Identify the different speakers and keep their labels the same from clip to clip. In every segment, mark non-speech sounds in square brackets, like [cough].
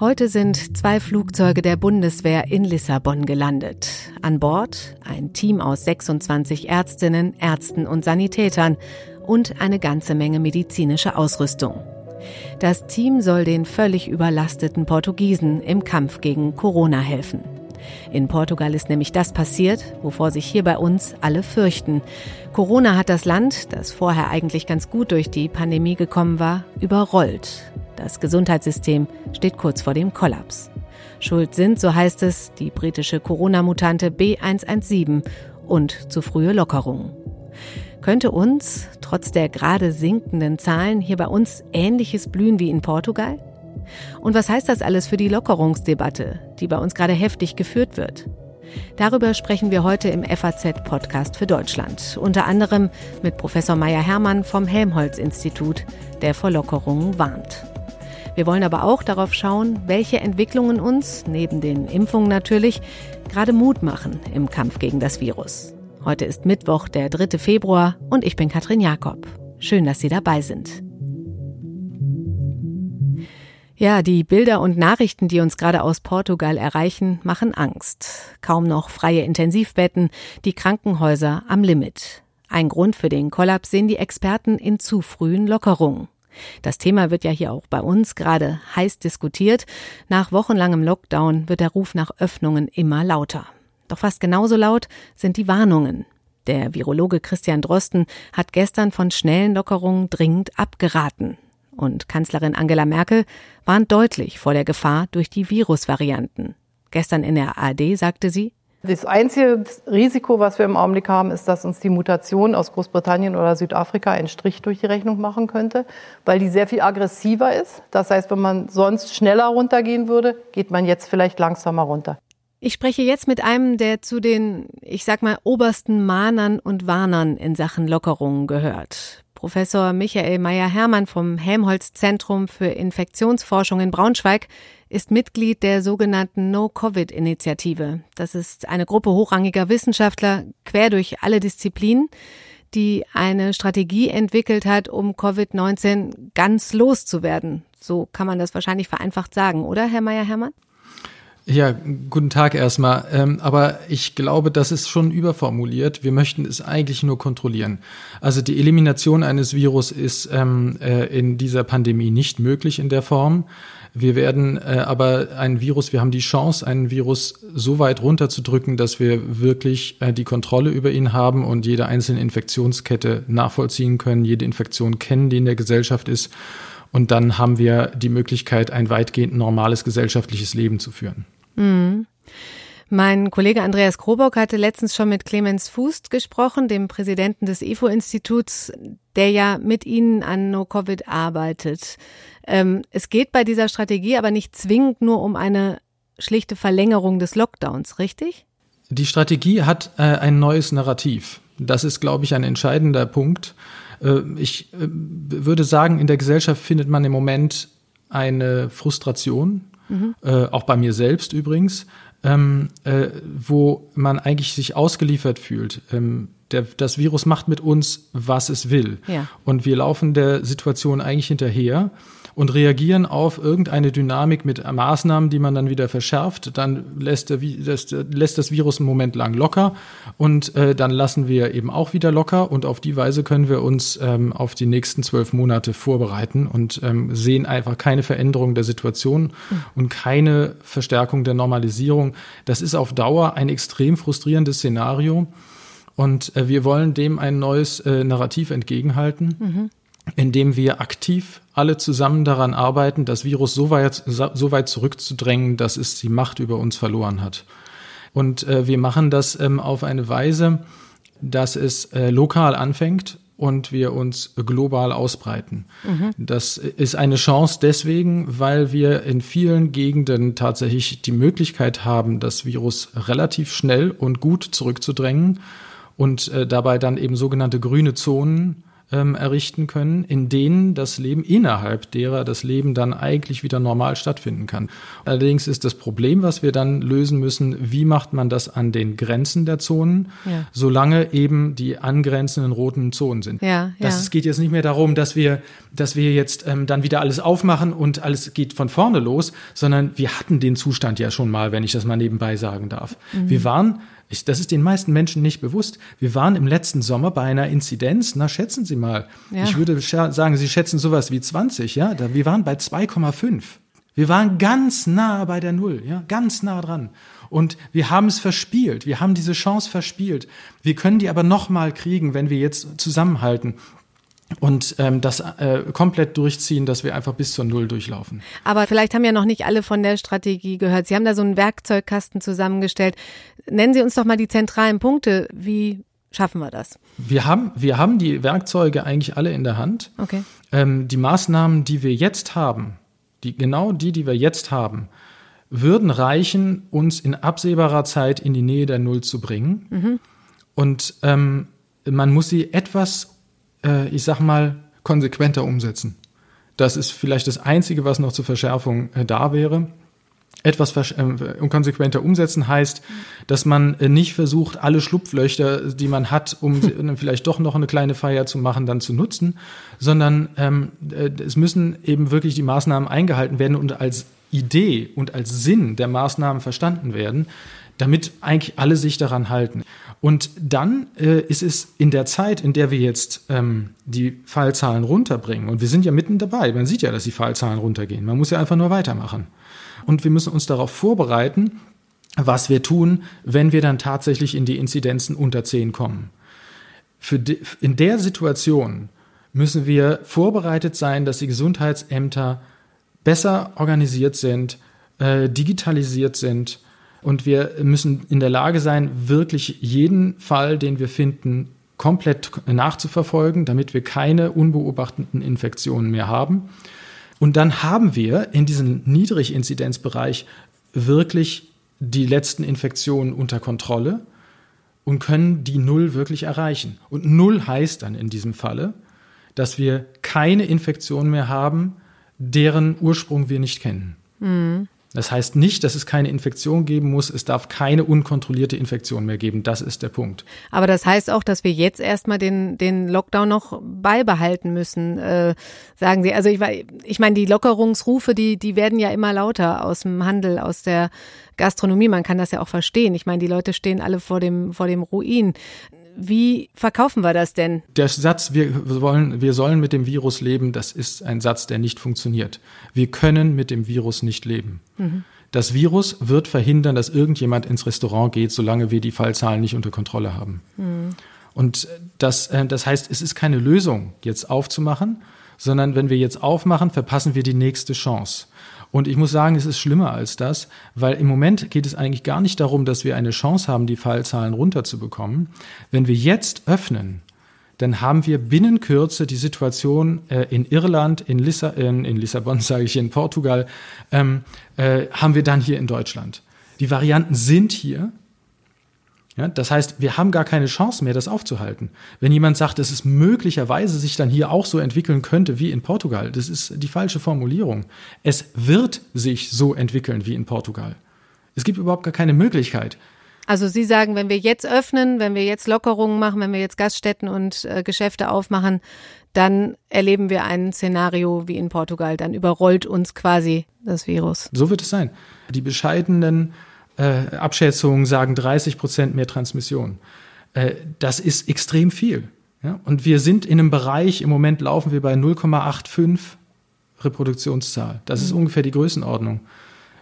Speaker 1: Heute sind zwei Flugzeuge der Bundeswehr in Lissabon gelandet. An Bord ein Team aus 26 Ärztinnen, Ärzten und Sanitätern und eine ganze Menge medizinische Ausrüstung. Das Team soll den völlig überlasteten Portugiesen im Kampf gegen Corona helfen. In Portugal ist nämlich das passiert, wovor sich hier bei uns alle fürchten. Corona hat das Land, das vorher eigentlich ganz gut durch die Pandemie gekommen war, überrollt. Das Gesundheitssystem steht kurz vor dem Kollaps. Schuld sind, so heißt es, die britische Corona-Mutante B117 und zu frühe Lockerungen. Könnte uns, trotz der gerade sinkenden Zahlen, hier bei uns Ähnliches blühen wie in Portugal? Und was heißt das alles für die Lockerungsdebatte, die bei uns gerade heftig geführt wird? Darüber sprechen wir heute im FAZ-Podcast für Deutschland. Unter anderem mit Professor Meyer Hermann vom Helmholtz-Institut, der vor Lockerungen warnt. Wir wollen aber auch darauf schauen, welche Entwicklungen uns, neben den Impfungen natürlich, gerade Mut machen im Kampf gegen das Virus. Heute ist Mittwoch, der 3. Februar und ich bin Katrin Jakob. Schön, dass Sie dabei sind. Ja, die Bilder und Nachrichten, die uns gerade aus Portugal erreichen, machen Angst. Kaum noch freie Intensivbetten, die Krankenhäuser am Limit. Ein Grund für den Kollaps sehen die Experten in zu frühen Lockerungen. Das Thema wird ja hier auch bei uns gerade heiß diskutiert. Nach wochenlangem Lockdown wird der Ruf nach Öffnungen immer lauter. Doch fast genauso laut sind die Warnungen. Der Virologe Christian Drosten hat gestern von schnellen Lockerungen dringend abgeraten. Und Kanzlerin Angela Merkel warnt deutlich vor der Gefahr durch die Virusvarianten. Gestern in der ARD sagte sie,
Speaker 2: das einzige Risiko, was wir im Augenblick haben, ist, dass uns die Mutation aus Großbritannien oder Südafrika einen Strich durch die Rechnung machen könnte, weil die sehr viel aggressiver ist. Das heißt, wenn man sonst schneller runtergehen würde, geht man jetzt vielleicht langsamer runter.
Speaker 1: Ich spreche jetzt mit einem, der zu den, ich sag mal, obersten Mahnern und Warnern in Sachen Lockerungen gehört. Professor Michael Meyer-Hermann vom Helmholtz-Zentrum für Infektionsforschung in Braunschweig ist Mitglied der sogenannten No-Covid-Initiative. Das ist eine Gruppe hochrangiger Wissenschaftler quer durch alle Disziplinen, die eine Strategie entwickelt hat, um Covid-19 ganz loszuwerden. So kann man das wahrscheinlich vereinfacht sagen, oder, Herr Meyer-Hermann?
Speaker 3: Ja, guten Tag erstmal. Ähm, aber ich glaube, das ist schon überformuliert. Wir möchten es eigentlich nur kontrollieren. Also die Elimination eines Virus ist ähm, äh, in dieser Pandemie nicht möglich in der Form. Wir werden äh, aber ein Virus, wir haben die Chance, einen Virus so weit runterzudrücken, dass wir wirklich äh, die Kontrolle über ihn haben und jede einzelne Infektionskette nachvollziehen können, jede Infektion kennen, die in der Gesellschaft ist. Und dann haben wir die Möglichkeit, ein weitgehend normales gesellschaftliches Leben zu führen.
Speaker 1: Mhm. Mein Kollege Andreas Krobock hatte letztens schon mit Clemens Fußt gesprochen, dem Präsidenten des IFO-Instituts, der ja mit Ihnen an No-Covid arbeitet. Ähm, es geht bei dieser Strategie aber nicht zwingend nur um eine schlichte Verlängerung des Lockdowns, richtig?
Speaker 3: Die Strategie hat äh, ein neues Narrativ. Das ist, glaube ich, ein entscheidender Punkt. Äh, ich äh, würde sagen, in der Gesellschaft findet man im Moment eine Frustration mhm. äh, auch bei mir selbst übrigens, ähm, äh, wo man eigentlich sich ausgeliefert fühlt. Ähm, der, das Virus macht mit uns, was es will. Ja. Und wir laufen der Situation eigentlich hinterher und reagieren auf irgendeine Dynamik mit Maßnahmen, die man dann wieder verschärft. Dann lässt, das, lässt das Virus einen Moment lang locker und äh, dann lassen wir eben auch wieder locker und auf die Weise können wir uns ähm, auf die nächsten zwölf Monate vorbereiten und ähm, sehen einfach keine Veränderung der Situation und keine Verstärkung der Normalisierung. Das ist auf Dauer ein extrem frustrierendes Szenario. Und äh, wir wollen dem ein neues äh, Narrativ entgegenhalten. Mhm indem wir aktiv alle zusammen daran arbeiten, das Virus so weit, so weit zurückzudrängen, dass es die Macht über uns verloren hat. Und äh, wir machen das ähm, auf eine Weise, dass es äh, lokal anfängt und wir uns global ausbreiten. Mhm. Das ist eine Chance deswegen, weil wir in vielen Gegenden tatsächlich die Möglichkeit haben, das Virus relativ schnell und gut zurückzudrängen und äh, dabei dann eben sogenannte grüne Zonen ähm, errichten können, in denen das Leben innerhalb derer das Leben dann eigentlich wieder normal stattfinden kann. Allerdings ist das Problem, was wir dann lösen müssen, wie macht man das an den Grenzen der Zonen, ja. solange eben die angrenzenden roten Zonen sind. Ja, das, ja. Es geht jetzt nicht mehr darum, dass wir, dass wir jetzt ähm, dann wieder alles aufmachen und alles geht von vorne los, sondern wir hatten den Zustand ja schon mal, wenn ich das mal nebenbei sagen darf. Mhm. Wir waren ich, das ist den meisten Menschen nicht bewusst. Wir waren im letzten Sommer bei einer Inzidenz, na schätzen Sie mal. Ja. Ich würde sagen, Sie schätzen sowas wie 20, ja. Da, wir waren bei 2,5. Wir waren ganz nah bei der Null, ja, ganz nah dran. Und wir haben es verspielt. Wir haben diese Chance verspielt. Wir können die aber nochmal kriegen, wenn wir jetzt zusammenhalten und ähm, das äh, komplett durchziehen, dass wir einfach bis zur Null durchlaufen.
Speaker 1: Aber vielleicht haben ja noch nicht alle von der Strategie gehört. Sie haben da so einen Werkzeugkasten zusammengestellt. Nennen Sie uns doch mal die zentralen Punkte. Wie schaffen wir das?
Speaker 3: Wir haben, wir haben die Werkzeuge eigentlich alle in der Hand. Okay. Ähm, die Maßnahmen, die wir jetzt haben, die, genau die, die wir jetzt haben, würden reichen, uns in absehbarer Zeit in die Nähe der Null zu bringen. Mhm. Und ähm, man muss sie etwas äh, ich sag mal, konsequenter umsetzen. Das ist vielleicht das Einzige, was noch zur Verschärfung äh, da wäre. Etwas äh, konsequenter umsetzen heißt, dass man äh, nicht versucht, alle Schlupflöcher, die man hat, um [laughs] vielleicht doch noch eine kleine Feier zu machen, dann zu nutzen, sondern ähm, äh, es müssen eben wirklich die Maßnahmen eingehalten werden und als Idee und als Sinn der Maßnahmen verstanden werden, damit eigentlich alle sich daran halten. Und dann äh, ist es in der Zeit, in der wir jetzt ähm, die Fallzahlen runterbringen, und wir sind ja mitten dabei, man sieht ja, dass die Fallzahlen runtergehen, man muss ja einfach nur weitermachen. Und wir müssen uns darauf vorbereiten, was wir tun, wenn wir dann tatsächlich in die Inzidenzen unter 10 kommen. Die, in der Situation müssen wir vorbereitet sein, dass die Gesundheitsämter besser organisiert sind, äh, digitalisiert sind, und wir müssen in der Lage sein, wirklich jeden Fall, den wir finden, komplett nachzuverfolgen, damit wir keine unbeobachteten Infektionen mehr haben. Und dann haben wir in diesem Niedriginzidenzbereich wirklich die letzten Infektionen unter Kontrolle und können die Null wirklich erreichen. Und Null heißt dann in diesem Falle, dass wir keine Infektion mehr haben, deren Ursprung wir nicht kennen. Mhm. Das heißt nicht, dass es keine Infektion geben muss. Es darf keine unkontrollierte Infektion mehr geben. Das ist der Punkt.
Speaker 1: Aber das heißt auch, dass wir jetzt erstmal den, den Lockdown noch beibehalten müssen, äh, sagen Sie. Also ich, ich meine, die Lockerungsrufe, die, die werden ja immer lauter aus dem Handel, aus der Gastronomie. Man kann das ja auch verstehen. Ich meine, die Leute stehen alle vor dem, vor dem Ruin. Wie verkaufen wir das denn?
Speaker 3: Der Satz, wir, wollen, wir sollen mit dem Virus leben, das ist ein Satz, der nicht funktioniert. Wir können mit dem Virus nicht leben. Mhm. Das Virus wird verhindern, dass irgendjemand ins Restaurant geht, solange wir die Fallzahlen nicht unter Kontrolle haben. Mhm. Und das, äh, das heißt, es ist keine Lösung, jetzt aufzumachen, sondern wenn wir jetzt aufmachen, verpassen wir die nächste Chance. Und ich muss sagen, es ist schlimmer als das, weil im Moment geht es eigentlich gar nicht darum, dass wir eine Chance haben, die Fallzahlen runterzubekommen. Wenn wir jetzt öffnen, dann haben wir binnen Kürze die Situation äh, in Irland, in, Lissa in, in Lissabon, [laughs] sage ich, in Portugal, ähm, äh, haben wir dann hier in Deutschland. Die Varianten sind hier. Ja, das heißt, wir haben gar keine Chance mehr, das aufzuhalten. Wenn jemand sagt, dass es möglicherweise sich dann hier auch so entwickeln könnte wie in Portugal, das ist die falsche Formulierung. Es wird sich so entwickeln wie in Portugal. Es gibt überhaupt gar keine Möglichkeit.
Speaker 1: Also Sie sagen, wenn wir jetzt öffnen, wenn wir jetzt Lockerungen machen, wenn wir jetzt Gaststätten und äh, Geschäfte aufmachen, dann erleben wir ein Szenario wie in Portugal. Dann überrollt uns quasi das Virus.
Speaker 3: So wird es sein. Die bescheidenen äh, Abschätzungen sagen 30 Prozent mehr Transmission. Äh, das ist extrem viel. Ja? Und wir sind in einem Bereich, im Moment laufen wir bei 0,85 Reproduktionszahl. Das ist mhm. ungefähr die Größenordnung.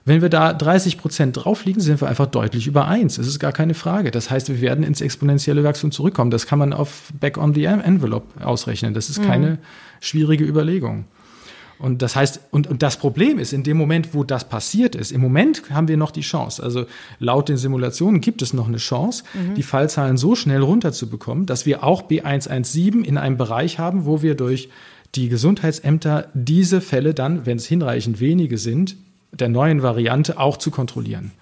Speaker 3: Wenn wir da 30 Prozent drauf liegen, sind wir einfach deutlich über eins. Das ist gar keine Frage. Das heißt, wir werden ins exponentielle Wachstum zurückkommen. Das kann man auf Back on the Envelope ausrechnen. Das ist keine mhm. schwierige Überlegung. Und das heißt, und, und das Problem ist, in dem Moment, wo das passiert ist, im Moment haben wir noch die Chance. Also laut den Simulationen gibt es noch eine Chance, mhm. die Fallzahlen so schnell runterzubekommen, dass wir auch B117 in einem Bereich haben, wo wir durch die Gesundheitsämter diese Fälle dann, wenn es hinreichend wenige sind, der neuen Variante auch zu kontrollieren.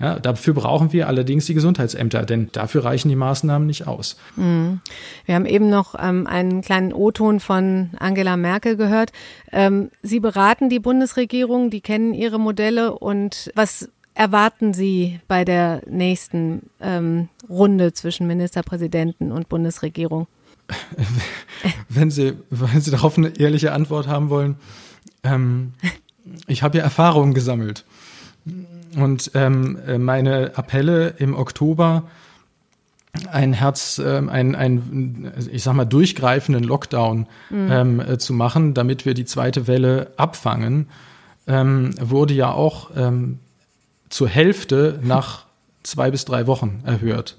Speaker 3: Ja, dafür brauchen wir allerdings die Gesundheitsämter, denn dafür reichen die Maßnahmen nicht aus.
Speaker 1: Mhm. Wir haben eben noch ähm, einen kleinen O-Ton von Angela Merkel gehört. Ähm, Sie beraten die Bundesregierung, die kennen ihre Modelle und was erwarten Sie bei der nächsten ähm, Runde zwischen Ministerpräsidenten und Bundesregierung? [laughs]
Speaker 3: Wenn Sie, wenn Sie darauf eine ehrliche Antwort haben wollen, ähm, ich habe ja Erfahrungen gesammelt. Und ähm, meine Appelle im Oktober, ein Herz, ähm, ein, ein, ich sag mal, durchgreifenden Lockdown mhm. ähm, äh, zu machen, damit wir die zweite Welle abfangen, ähm, wurde ja auch ähm, zur Hälfte nach zwei bis drei Wochen erhört.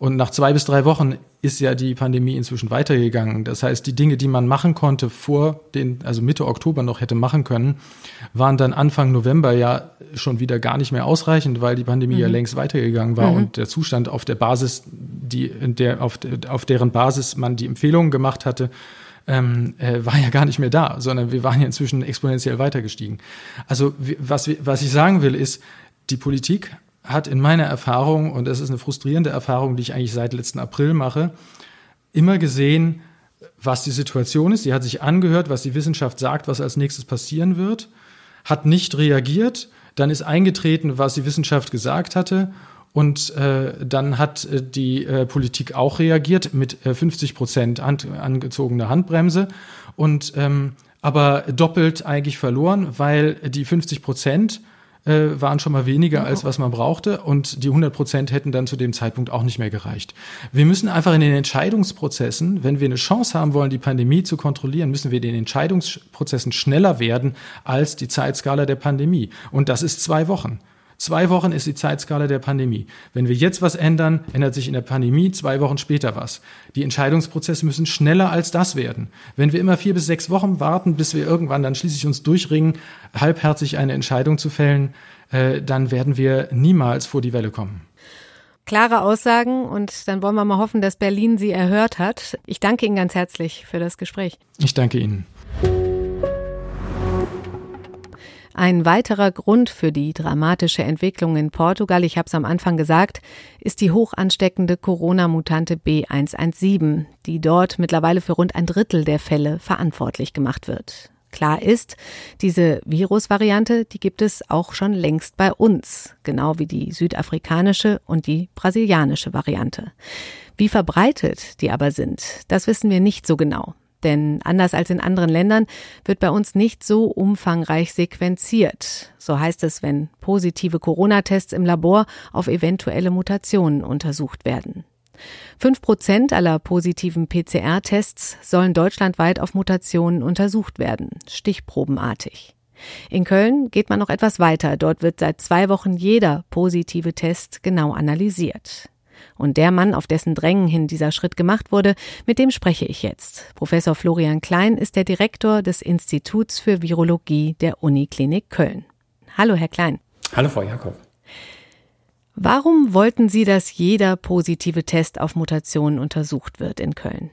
Speaker 3: Und nach zwei bis drei Wochen ist ja die Pandemie inzwischen weitergegangen. Das heißt, die Dinge, die man machen konnte vor den, also Mitte Oktober noch hätte machen können, waren dann Anfang November ja schon wieder gar nicht mehr ausreichend, weil die Pandemie mhm. ja längst weitergegangen war mhm. und der Zustand auf der Basis, die, der, auf, auf deren Basis man die Empfehlungen gemacht hatte, ähm, äh, war ja gar nicht mehr da, sondern wir waren ja inzwischen exponentiell weitergestiegen. Also was, was ich sagen will, ist, die Politik hat in meiner Erfahrung, und das ist eine frustrierende Erfahrung, die ich eigentlich seit letzten April mache, immer gesehen, was die Situation ist. Sie hat sich angehört, was die Wissenschaft sagt, was als nächstes passieren wird, hat nicht reagiert, dann ist eingetreten, was die Wissenschaft gesagt hatte und äh, dann hat äh, die äh, Politik auch reagiert mit äh, 50 Prozent an, angezogener Handbremse und ähm, aber doppelt eigentlich verloren, weil die 50 Prozent äh, waren schon mal weniger, als was man brauchte. Und die 100 Prozent hätten dann zu dem Zeitpunkt auch nicht mehr gereicht. Wir müssen einfach in den Entscheidungsprozessen, wenn wir eine Chance haben wollen, die Pandemie zu kontrollieren, müssen wir in den Entscheidungsprozessen schneller werden als die Zeitskala der Pandemie. Und das ist zwei Wochen. Zwei Wochen ist die Zeitskala der Pandemie. Wenn wir jetzt was ändern, ändert sich in der Pandemie zwei Wochen später was. Die Entscheidungsprozesse müssen schneller als das werden. Wenn wir immer vier bis sechs Wochen warten, bis wir irgendwann dann schließlich uns durchringen, halbherzig eine Entscheidung zu fällen, äh, dann werden wir niemals vor die Welle kommen.
Speaker 1: Klare Aussagen und dann wollen wir mal hoffen, dass Berlin sie erhört hat. Ich danke Ihnen ganz herzlich für das Gespräch.
Speaker 3: Ich danke Ihnen.
Speaker 1: Ein weiterer Grund für die dramatische Entwicklung in Portugal, ich habe es am Anfang gesagt, ist die hoch ansteckende Corona-Mutante B117, die dort mittlerweile für rund ein Drittel der Fälle verantwortlich gemacht wird. Klar ist, diese Virusvariante, die gibt es auch schon längst bei uns, genau wie die südafrikanische und die brasilianische Variante. Wie verbreitet die aber sind, das wissen wir nicht so genau. Denn anders als in anderen Ländern wird bei uns nicht so umfangreich sequenziert. So heißt es, wenn positive Corona-Tests im Labor auf eventuelle Mutationen untersucht werden. Fünf Prozent aller positiven PCR-Tests sollen deutschlandweit auf Mutationen untersucht werden, stichprobenartig. In Köln geht man noch etwas weiter. Dort wird seit zwei Wochen jeder positive Test genau analysiert. Und der Mann, auf dessen Drängen hin dieser Schritt gemacht wurde, mit dem spreche ich jetzt. Professor Florian Klein ist der Direktor des Instituts für Virologie der Uniklinik Köln. Hallo, Herr Klein.
Speaker 4: Hallo, Frau Jakob.
Speaker 1: Warum wollten Sie, dass jeder positive Test auf Mutationen untersucht wird in Köln?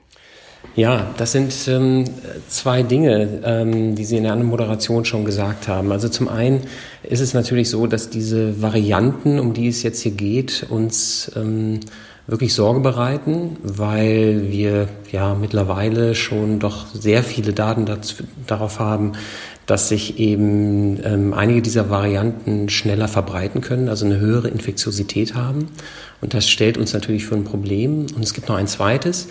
Speaker 4: Ja, das sind ähm, zwei Dinge, ähm, die Sie in der anderen Moderation schon gesagt haben. Also zum einen ist es natürlich so, dass diese Varianten, um die es jetzt hier geht, uns ähm, wirklich Sorge bereiten, weil wir ja mittlerweile schon doch sehr viele Daten dazu, darauf haben, dass sich eben ähm, einige dieser Varianten schneller verbreiten können, also eine höhere Infektiosität haben. Und das stellt uns natürlich für ein Problem. Und es gibt noch ein zweites.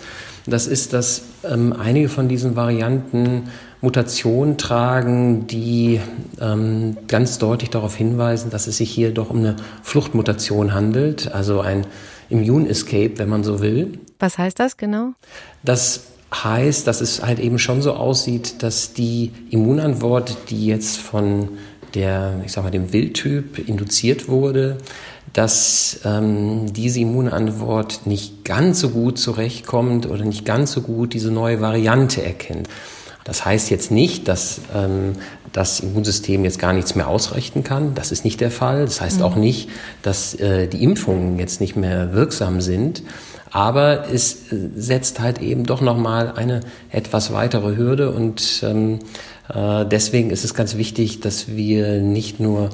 Speaker 4: Das ist, dass ähm, einige von diesen Varianten Mutationen tragen, die ähm, ganz deutlich darauf hinweisen, dass es sich hier doch um eine Fluchtmutation handelt, also ein Immune Escape, wenn man so will.
Speaker 1: Was heißt das genau?
Speaker 4: Das heißt, dass es halt eben schon so aussieht, dass die Immunantwort, die jetzt von der, ich sag mal, dem Wildtyp induziert wurde, dass ähm, diese Immunantwort nicht ganz so gut zurechtkommt oder nicht ganz so gut diese neue Variante erkennt. Das heißt jetzt nicht, dass ähm, das Immunsystem jetzt gar nichts mehr ausrichten kann. Das ist nicht der Fall. Das heißt mhm. auch nicht, dass äh, die Impfungen jetzt nicht mehr wirksam sind. Aber es äh, setzt halt eben doch nochmal eine etwas weitere Hürde und ähm, äh, deswegen ist es ganz wichtig, dass wir nicht nur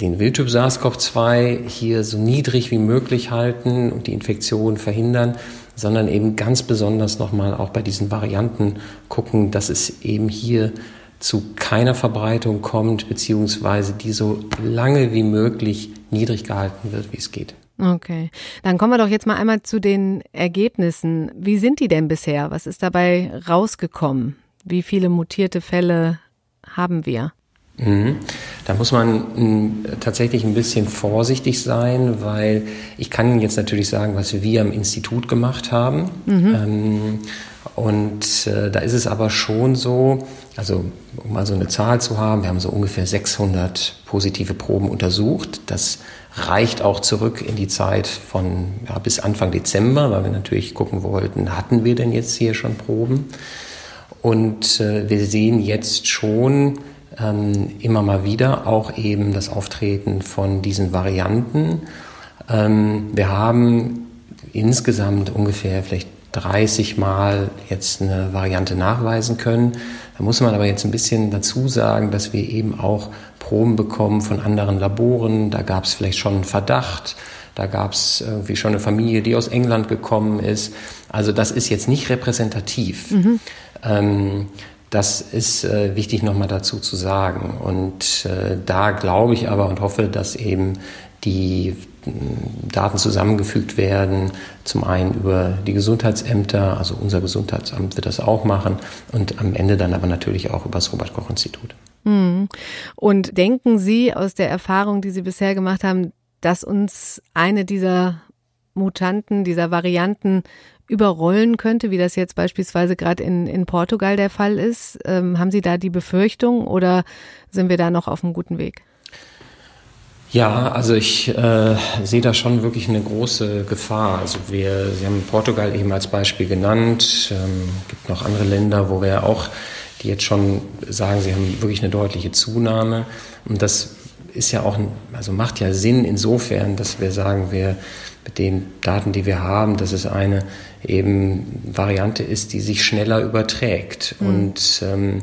Speaker 4: den Wildtyp SARS-CoV-2 hier so niedrig wie möglich halten und die Infektion verhindern, sondern eben ganz besonders nochmal auch bei diesen Varianten gucken, dass es eben hier zu keiner Verbreitung kommt, beziehungsweise die so lange wie möglich niedrig gehalten wird, wie es geht.
Speaker 1: Okay, dann kommen wir doch jetzt mal einmal zu den Ergebnissen. Wie sind die denn bisher? Was ist dabei rausgekommen? Wie viele mutierte Fälle haben wir?
Speaker 4: Mhm. Da muss man m, tatsächlich ein bisschen vorsichtig sein, weil ich kann jetzt natürlich sagen, was wir am Institut gemacht haben. Mhm. Ähm, und äh, da ist es aber schon so, also um mal so eine Zahl zu haben, wir haben so ungefähr 600 positive Proben untersucht. Das reicht auch zurück in die Zeit von ja, bis Anfang Dezember, weil wir natürlich gucken wollten, hatten wir denn jetzt hier schon Proben? Und äh, wir sehen jetzt schon ähm, immer mal wieder auch eben das Auftreten von diesen Varianten. Ähm, wir haben insgesamt ungefähr vielleicht 30 Mal jetzt eine Variante nachweisen können. Da muss man aber jetzt ein bisschen dazu sagen, dass wir eben auch Proben bekommen von anderen Laboren. Da gab es vielleicht schon einen Verdacht. Da gab es irgendwie schon eine Familie, die aus England gekommen ist. Also das ist jetzt nicht repräsentativ. Mhm. Ähm, das ist äh, wichtig nochmal dazu zu sagen. Und äh, da glaube ich aber und hoffe, dass eben die Daten zusammengefügt werden. Zum einen über die Gesundheitsämter, also unser Gesundheitsamt wird das auch machen und am Ende dann aber natürlich auch über das Robert-Koch-Institut.
Speaker 1: Hm. Und denken Sie aus der Erfahrung, die Sie bisher gemacht haben, dass uns eine dieser Mutanten, dieser Varianten überrollen könnte, wie das jetzt beispielsweise gerade in, in Portugal der Fall ist? Ähm, haben Sie da die Befürchtung oder sind wir da noch auf einem guten Weg?
Speaker 4: Ja, also ich äh, sehe da schon wirklich eine große Gefahr. Also wir, Sie haben Portugal eben als Beispiel genannt. Ähm, gibt noch andere Länder, wo wir auch, die jetzt schon sagen, sie haben wirklich eine deutliche Zunahme. Und das ist ja auch, also macht ja Sinn insofern, dass wir sagen, wir mit den Daten, die wir haben, dass es eine eben Variante ist, die sich schneller überträgt. Mhm. Und ähm,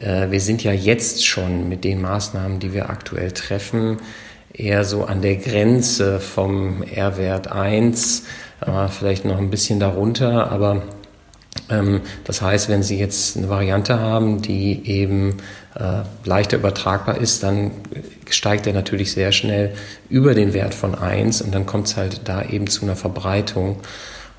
Speaker 4: äh, wir sind ja jetzt schon mit den Maßnahmen, die wir aktuell treffen, eher so an der Grenze vom R-Wert 1, äh, vielleicht noch ein bisschen darunter, aber ähm, das heißt, wenn Sie jetzt eine Variante haben, die eben äh, leichter übertragbar ist, dann steigt er natürlich sehr schnell über den Wert von 1 und dann kommt es halt da eben zu einer Verbreitung.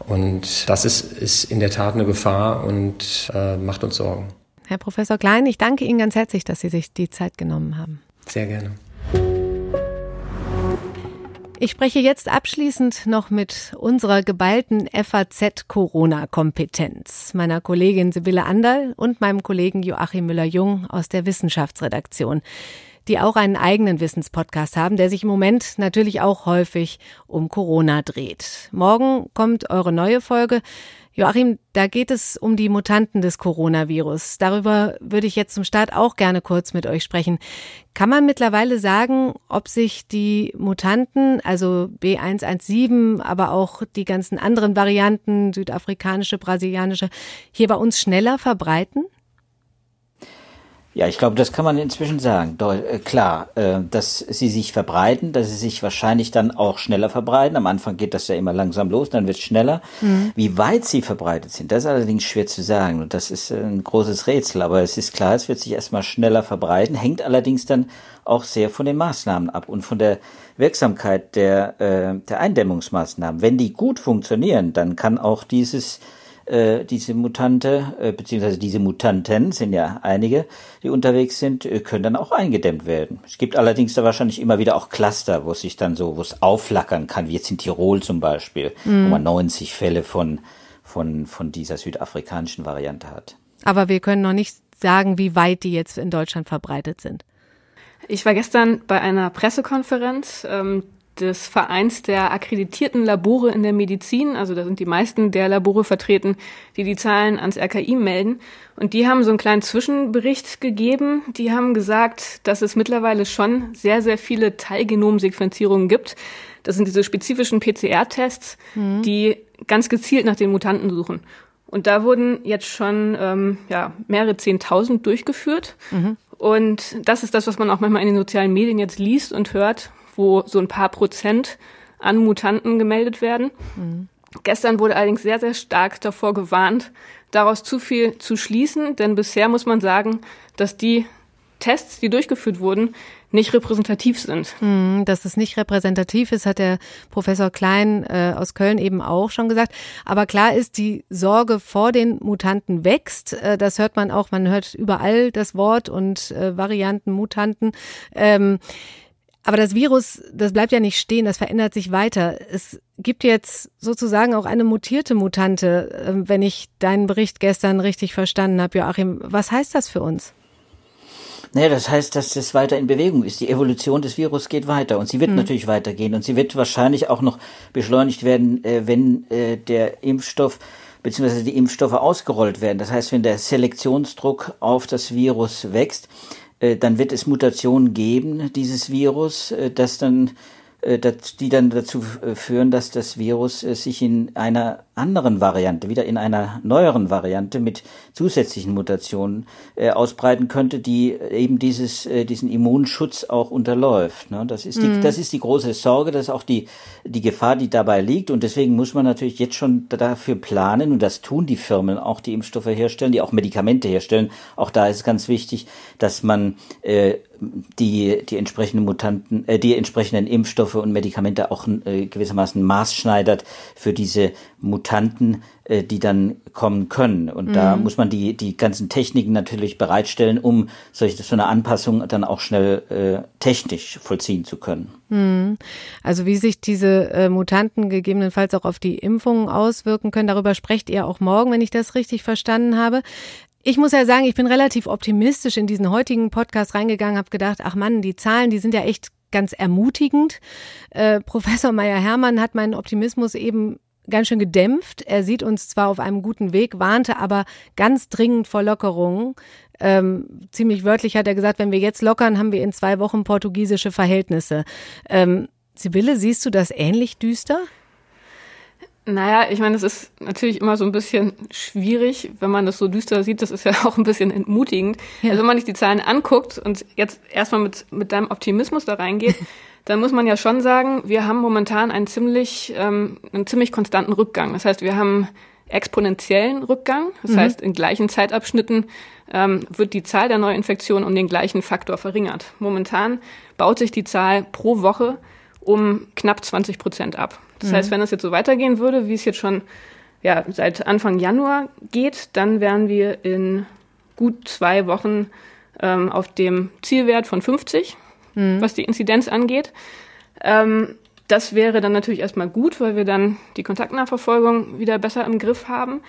Speaker 4: Und das ist, ist in der Tat eine Gefahr und äh, macht uns Sorgen.
Speaker 1: Herr Professor Klein, ich danke Ihnen ganz herzlich, dass Sie sich die Zeit genommen haben.
Speaker 4: Sehr gerne.
Speaker 1: Ich spreche jetzt abschließend noch mit unserer geballten FAZ-Corona-Kompetenz, meiner Kollegin Sibylle Anderl und meinem Kollegen Joachim Müller-Jung aus der Wissenschaftsredaktion, die auch einen eigenen Wissenspodcast haben, der sich im Moment natürlich auch häufig um Corona dreht. Morgen kommt eure neue Folge. Joachim, da geht es um die Mutanten des Coronavirus. Darüber würde ich jetzt zum Start auch gerne kurz mit euch sprechen. Kann man mittlerweile sagen, ob sich die Mutanten, also B117, aber auch die ganzen anderen Varianten, südafrikanische, brasilianische, hier bei uns schneller verbreiten?
Speaker 5: Ja, ich glaube, das kann man inzwischen sagen. Äh, klar, äh, dass sie sich verbreiten, dass sie sich wahrscheinlich dann auch schneller verbreiten. Am Anfang geht das ja immer langsam los, dann wird es schneller. Mhm. Wie weit sie verbreitet sind, das ist allerdings schwer zu sagen. Und das ist ein großes Rätsel. Aber es ist klar, es wird sich erstmal schneller verbreiten, hängt allerdings dann auch sehr von den Maßnahmen ab und von der Wirksamkeit der, äh, der Eindämmungsmaßnahmen. Wenn die gut funktionieren, dann kann auch dieses äh, diese Mutante, äh, beziehungsweise diese Mutanten, sind ja einige, die unterwegs sind, äh, können dann auch eingedämmt werden. Es gibt allerdings da wahrscheinlich immer wieder auch Cluster, wo es sich dann so, wo es aufflackern kann, wie jetzt in Tirol zum Beispiel, mhm. wo man 90 Fälle von, von, von dieser südafrikanischen Variante hat.
Speaker 1: Aber wir können noch nicht sagen, wie weit die jetzt in Deutschland verbreitet sind.
Speaker 6: Ich war gestern bei einer Pressekonferenz. Ähm, des Vereins der akkreditierten Labore in der Medizin. Also da sind die meisten der Labore vertreten, die die Zahlen ans RKI melden. Und die haben so einen kleinen Zwischenbericht gegeben. Die haben gesagt, dass es mittlerweile schon sehr, sehr viele Teilgenomsequenzierungen gibt. Das sind diese spezifischen PCR-Tests, mhm. die ganz gezielt nach den Mutanten suchen. Und da wurden jetzt schon ähm, ja, mehrere Zehntausend durchgeführt. Mhm. Und das ist das, was man auch manchmal in den sozialen Medien jetzt liest und hört, wo so ein paar Prozent an Mutanten gemeldet werden. Mhm. Gestern wurde allerdings sehr, sehr stark davor gewarnt, daraus zu viel zu schließen, denn bisher muss man sagen, dass die Tests, die durchgeführt wurden, nicht repräsentativ sind.
Speaker 1: Hm, dass es nicht repräsentativ ist, hat der Professor Klein äh, aus Köln eben auch schon gesagt. Aber klar ist, die Sorge vor den Mutanten wächst. Äh, das hört man auch, man hört überall das Wort und äh, Varianten, Mutanten. Ähm, aber das Virus, das bleibt ja nicht stehen, das verändert sich weiter. Es gibt jetzt sozusagen auch eine mutierte Mutante, äh, wenn ich deinen Bericht gestern richtig verstanden habe, Joachim. Was heißt das für uns?
Speaker 5: Naja, das heißt, dass das weiter in Bewegung ist. Die Evolution des Virus geht weiter und sie wird mhm. natürlich weitergehen und sie wird wahrscheinlich auch noch beschleunigt werden, äh, wenn äh, der Impfstoff beziehungsweise die Impfstoffe ausgerollt werden. Das heißt, wenn der Selektionsdruck auf das Virus wächst, dann wird es Mutationen geben, dieses Virus, äh, das dann äh, die dann dazu führen, dass das Virus sich in einer anderen Variante, wieder in einer neueren Variante mit zusätzlichen Mutationen äh, ausbreiten könnte, die eben dieses, äh, diesen Immunschutz auch unterläuft. Ne? Das, ist die, mhm. das ist die große Sorge, das ist auch die, die Gefahr, die dabei liegt. Und deswegen muss man natürlich jetzt schon dafür planen, und das tun die Firmen auch, die Impfstoffe herstellen, die auch Medikamente herstellen. Auch da ist es ganz wichtig, dass man äh, die, die entsprechenden Mutanten, äh, die entsprechenden Impfstoffe und Medikamente auch äh, gewissermaßen maßschneidert für diese Mutanten, äh, die dann kommen können. Und mhm. da muss man die, die ganzen Techniken natürlich bereitstellen, um solche, so eine Anpassung dann auch schnell äh, technisch vollziehen zu können.
Speaker 1: Mhm. Also wie sich diese äh, Mutanten gegebenenfalls auch auf die Impfungen auswirken können, darüber sprecht ihr auch morgen, wenn ich das richtig verstanden habe. Ich muss ja sagen, ich bin relativ optimistisch in diesen heutigen Podcast reingegangen, habe gedacht, ach Mann, die Zahlen, die sind ja echt ganz ermutigend. Äh, Professor Meyer-Hermann hat meinen Optimismus eben ganz schön gedämpft. Er sieht uns zwar auf einem guten Weg, warnte aber ganz dringend vor Lockerungen. Ähm, ziemlich wörtlich hat er gesagt, wenn wir jetzt lockern, haben wir in zwei Wochen portugiesische Verhältnisse. Ähm, Sibylle, siehst du das ähnlich düster?
Speaker 6: Naja, ich meine, es ist natürlich immer so ein bisschen schwierig, wenn man das so düster sieht. Das ist ja [laughs] auch ein bisschen entmutigend. Ja. Also wenn man sich die Zahlen anguckt und jetzt erstmal mit, mit deinem Optimismus da reingeht, [laughs] dann muss man ja schon sagen, wir haben momentan einen ziemlich, ähm, einen ziemlich konstanten Rückgang. Das heißt, wir haben exponentiellen Rückgang. Das mhm. heißt, in gleichen Zeitabschnitten ähm, wird die Zahl der Neuinfektionen um den gleichen Faktor verringert. Momentan baut sich die Zahl pro Woche um knapp 20 Prozent ab. Das mhm. heißt, wenn es jetzt so weitergehen würde, wie es jetzt schon ja, seit Anfang Januar geht, dann wären wir in gut zwei Wochen ähm, auf dem Zielwert von 50 mhm. was die Inzidenz angeht. Ähm, das wäre dann natürlich erstmal gut, weil wir dann die Kontaktnachverfolgung wieder besser im Griff haben.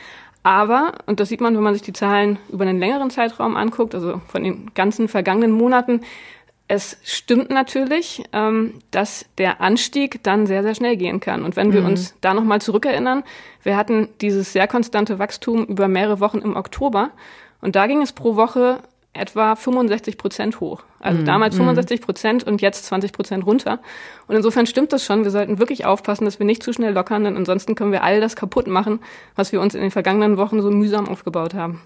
Speaker 6: Aber, und das sieht man, wenn man sich die Zahlen über einen längeren Zeitraum anguckt, also von den ganzen vergangenen Monaten, es stimmt natürlich, ähm, dass der Anstieg dann sehr, sehr schnell gehen kann. Und wenn wir mhm. uns da nochmal zurückerinnern, wir hatten dieses sehr konstante Wachstum über mehrere Wochen im Oktober und da ging es pro Woche etwa 65 Prozent hoch. Also mhm. damals 65 mhm. Prozent und jetzt 20 Prozent runter. Und insofern stimmt das schon. Wir sollten wirklich aufpassen, dass wir nicht zu schnell lockern, denn ansonsten können wir all das kaputt machen, was wir uns in den vergangenen Wochen so mühsam aufgebaut haben.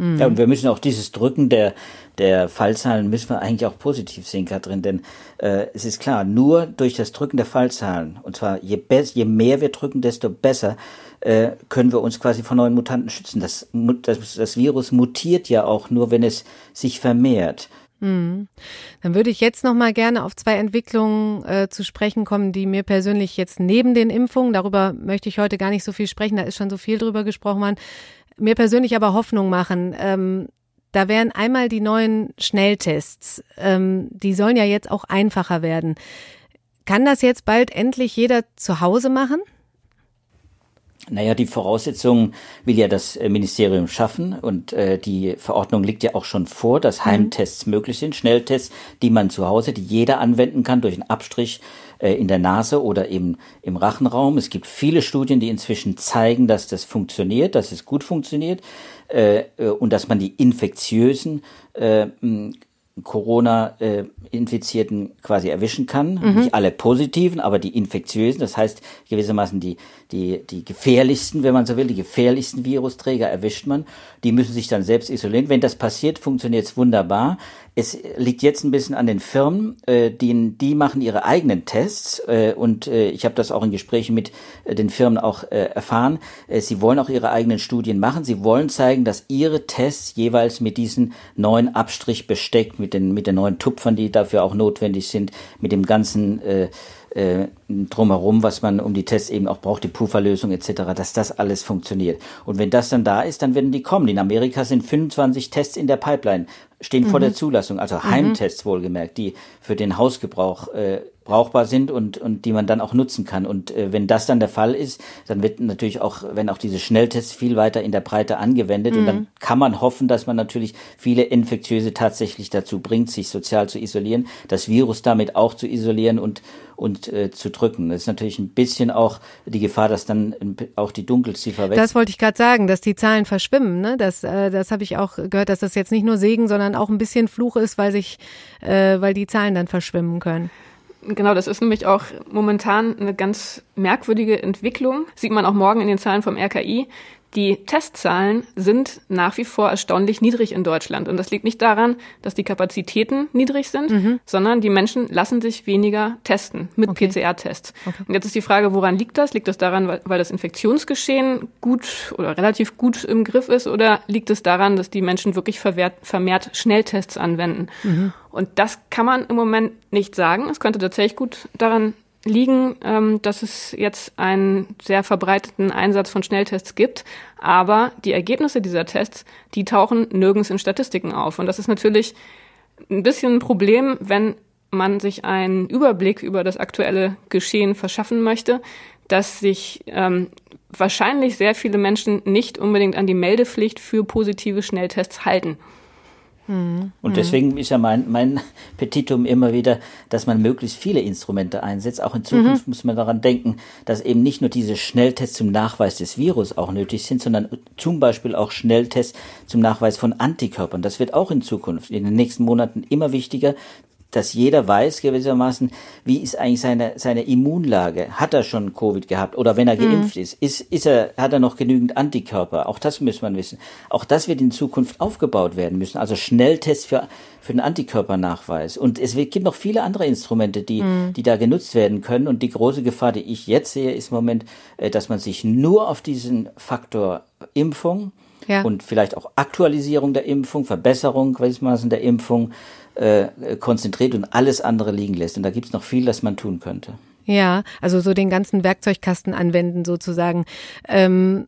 Speaker 5: Mhm. Ja, und wir müssen auch dieses Drücken der, der Fallzahlen müssen wir eigentlich auch positiv sehen, Katrin, denn äh, es ist klar, nur durch das Drücken der Fallzahlen, und zwar je, je mehr wir drücken, desto besser, äh, können wir uns quasi vor neuen Mutanten schützen. Das, das, das Virus mutiert ja auch nur, wenn es sich vermehrt.
Speaker 1: Hm. Dann würde ich jetzt noch mal gerne auf zwei Entwicklungen äh, zu sprechen kommen, die mir persönlich jetzt neben den Impfungen, darüber möchte ich heute gar nicht so viel sprechen, da ist schon so viel drüber gesprochen worden, mir persönlich aber Hoffnung machen. Ähm, da wären einmal die neuen Schnelltests, ähm, die sollen ja jetzt auch einfacher werden. Kann das jetzt bald endlich jeder zu Hause machen?
Speaker 5: Naja, die Voraussetzungen will ja das äh, Ministerium schaffen und äh, die Verordnung liegt ja auch schon vor, dass mhm. Heimtests möglich sind, Schnelltests, die man zu Hause, die jeder anwenden kann durch einen Abstrich äh, in der Nase oder eben im Rachenraum. Es gibt viele Studien, die inzwischen zeigen, dass das funktioniert, dass es gut funktioniert äh, äh und dass man die infektiösen äh, Corona-Infizierten quasi erwischen kann. Mhm. Nicht alle positiven, aber die infektiösen, das heißt gewissermaßen die, die, die gefährlichsten, wenn man so will, die gefährlichsten Virusträger erwischt man. Die müssen sich dann selbst isolieren. Wenn das passiert, funktioniert es wunderbar. Es liegt jetzt ein bisschen an den Firmen, äh, die, die machen ihre eigenen Tests äh, und äh, ich habe das auch in Gesprächen mit äh, den Firmen auch äh, erfahren. Äh, sie wollen auch ihre eigenen Studien machen. Sie wollen zeigen, dass ihre Tests jeweils mit diesen neuen Abstrich besteckt, mit den mit den neuen Tupfern, die dafür auch notwendig sind, mit dem ganzen äh, äh, drumherum, was man um die Tests eben auch braucht, die Pufferlösung etc., dass das alles funktioniert. Und wenn das dann da ist, dann werden die kommen. In Amerika sind 25 Tests in der Pipeline, stehen mhm. vor der Zulassung, also Heimtests wohlgemerkt, die für den Hausgebrauch äh, brauchbar sind und, und die man dann auch nutzen kann. Und äh, wenn das dann der Fall ist, dann wird natürlich auch, wenn auch diese Schnelltests viel weiter in der Breite angewendet mhm. und dann mhm. kann man hoffen, dass man natürlich viele Infektiöse tatsächlich dazu bringt, sich sozial zu isolieren, das Virus damit auch zu isolieren und und äh, zu drücken. Das ist natürlich ein bisschen auch die Gefahr, dass dann auch die Dunkelziffer
Speaker 1: weg. Das wollte ich gerade sagen, dass die Zahlen verschwimmen. Ne? Das, äh, das habe ich auch gehört, dass das jetzt nicht nur Segen, sondern auch ein bisschen Fluch ist, weil sich, äh, weil die Zahlen dann verschwimmen können.
Speaker 6: Genau, das ist nämlich auch momentan eine ganz merkwürdige Entwicklung. Sieht man auch morgen in den Zahlen vom RKI. Die Testzahlen sind nach wie vor erstaunlich niedrig in Deutschland. Und das liegt nicht daran, dass die Kapazitäten niedrig sind, mhm. sondern die Menschen lassen sich weniger testen mit okay. PCR-Tests. Okay. Und jetzt ist die Frage, woran liegt das? Liegt das daran, weil das Infektionsgeschehen gut oder relativ gut im Griff ist? Oder liegt es daran, dass die Menschen wirklich vermehrt, vermehrt Schnelltests anwenden? Mhm. Und das kann man im Moment nicht sagen. Es könnte tatsächlich gut daran liegen, ähm, dass es jetzt einen sehr verbreiteten Einsatz von Schnelltests gibt. Aber die Ergebnisse dieser Tests, die tauchen nirgends in Statistiken auf. Und das ist natürlich ein bisschen ein Problem, wenn man sich einen Überblick über das aktuelle Geschehen verschaffen möchte, dass sich ähm, wahrscheinlich sehr viele Menschen nicht unbedingt an die Meldepflicht für positive Schnelltests halten.
Speaker 5: Mhm. Und deswegen ist ja mein, mein [laughs] Petitum immer wieder, dass man möglichst viele Instrumente einsetzt. Auch in Zukunft mhm. muss man daran denken, dass eben nicht nur diese Schnelltests zum Nachweis des Virus auch nötig sind, sondern zum Beispiel auch Schnelltests zum Nachweis von Antikörpern. Das wird auch in Zukunft in den nächsten Monaten immer wichtiger, dass jeder weiß gewissermaßen, wie ist eigentlich seine, seine Immunlage. Hat er schon Covid gehabt oder wenn er mhm. geimpft ist, ist, ist er, hat er noch genügend Antikörper? Auch das muss man wissen. Auch das wird in Zukunft aufgebaut werden müssen. Also Schnelltests für, für den Antikörpernachweis. Und es gibt noch viele andere Instrumente, die, mhm. die da genutzt werden können. Und die große Gefahr, die ich jetzt sehe, ist im Moment, äh, dass man sich nur auf diesen Faktor Impfung ja. und vielleicht auch Aktualisierung der Impfung, Verbesserung gewissermaßen der Impfung äh, konzentriert und alles andere liegen lässt. Und da gibt es noch viel, das man tun könnte.
Speaker 1: Ja, also so den ganzen Werkzeugkasten anwenden sozusagen. Ähm,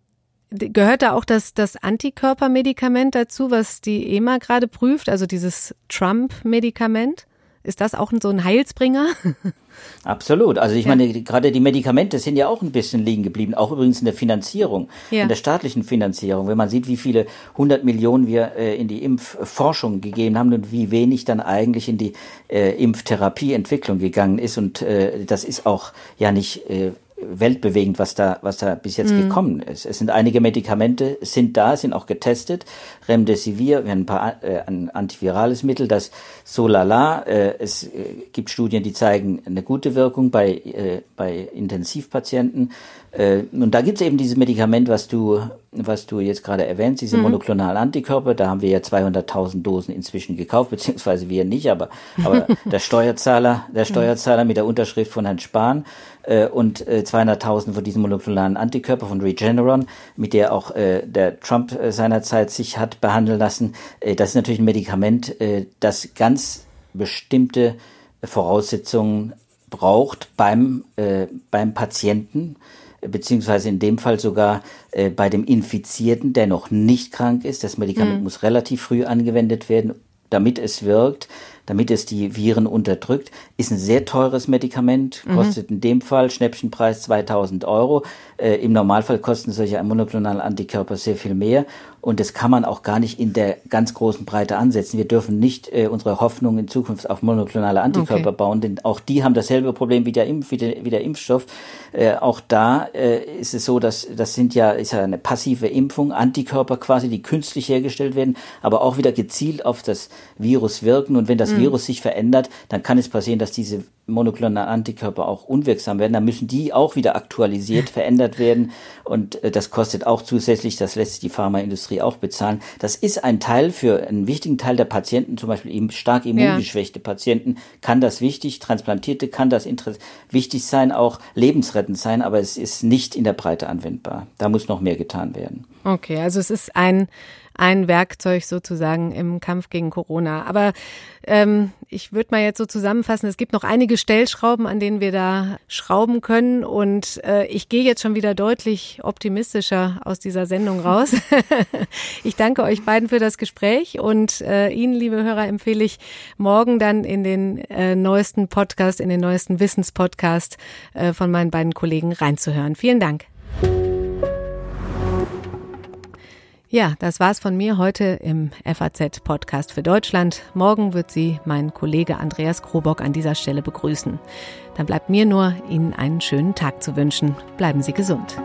Speaker 1: gehört da auch das, das Antikörpermedikament dazu, was die EMA gerade prüft, also dieses Trump-Medikament? Ist das auch so ein Heilsbringer? [laughs]
Speaker 5: Absolut. Also ich ja. meine, gerade die Medikamente sind ja auch ein bisschen liegen geblieben, auch übrigens in der Finanzierung, ja. in der staatlichen Finanzierung. Wenn man sieht, wie viele hundert Millionen wir äh, in die Impfforschung gegeben haben und wie wenig dann eigentlich in die äh, Impftherapieentwicklung gegangen ist. Und äh, das ist auch ja nicht äh, weltbewegend, was da, was da bis jetzt mhm. gekommen ist. Es sind einige Medikamente, sind da, sind auch getestet. Remdesivir, wir haben ein paar äh, ein antivirales Mittel, das Solala. Äh, es äh, gibt Studien, die zeigen eine gute Wirkung bei, äh, bei Intensivpatienten. Äh, und da gibt es eben dieses Medikament, was du, was du jetzt gerade erwähnst, diese mhm. monoklonalen Antikörper. Da haben wir ja 200.000 Dosen inzwischen gekauft, [laughs] beziehungsweise wir nicht, aber, aber der Steuerzahler, der Steuerzahler mit der Unterschrift von Herrn Spahn äh, und äh, 200.000 von diesen monoklonalen Antikörper von Regeneron, mit der auch äh, der Trump äh, seinerzeit sich hat behandeln lassen. Äh, das ist natürlich ein Medikament, das ganz bestimmte Voraussetzungen braucht beim, beim Patienten beziehungsweise in dem Fall sogar äh, bei dem Infizierten, der noch nicht krank ist. Das Medikament mhm. muss relativ früh angewendet werden, damit es wirkt damit es die Viren unterdrückt. Ist ein sehr teures Medikament, mhm. kostet mhm. in dem Fall Schnäppchenpreis 2000 Euro. Äh, Im Normalfall kosten solche monoklonale Antikörper sehr viel mehr und das kann man auch gar nicht in der ganz großen Breite ansetzen. Wir dürfen nicht äh, unsere Hoffnung in Zukunft auf monoklonale Antikörper okay. bauen, denn auch die haben dasselbe Problem wie der, Impf, wie der, wie der Impfstoff. Äh, auch da äh, ist es so, dass das sind ja ist ja eine passive Impfung, Antikörper quasi, die künstlich hergestellt werden, aber auch wieder gezielt auf das Virus wirken. Und wenn das mhm. Virus sich verändert, dann kann es passieren, dass diese monoklonalen Antikörper auch unwirksam werden, dann müssen die auch wieder aktualisiert, [laughs] verändert werden. Und äh, das kostet auch zusätzlich, das lässt sich die Pharmaindustrie auch bezahlen. Das ist ein Teil für einen wichtigen Teil der Patienten, zum Beispiel eben stark immungeschwächte ja. Patienten, kann das wichtig, Transplantierte kann das wichtig sein, auch lebensrettend sein, aber es ist nicht in der Breite anwendbar. Da muss noch mehr getan werden.
Speaker 1: Okay, also es ist ein ein Werkzeug sozusagen im Kampf gegen Corona. Aber ähm, ich würde mal jetzt so zusammenfassen, es gibt noch einige Stellschrauben, an denen wir da schrauben können. Und äh, ich gehe jetzt schon wieder deutlich optimistischer aus dieser Sendung raus. [laughs] ich danke euch beiden für das Gespräch und äh, Ihnen, liebe Hörer, empfehle ich morgen dann in den äh, neuesten Podcast, in den neuesten Wissenspodcast äh, von meinen beiden Kollegen reinzuhören. Vielen Dank. Ja, das war's von mir heute im FAZ Podcast für Deutschland. Morgen wird Sie mein Kollege Andreas Krobock an dieser Stelle begrüßen. Dann bleibt mir nur, Ihnen einen schönen Tag zu wünschen. Bleiben Sie gesund.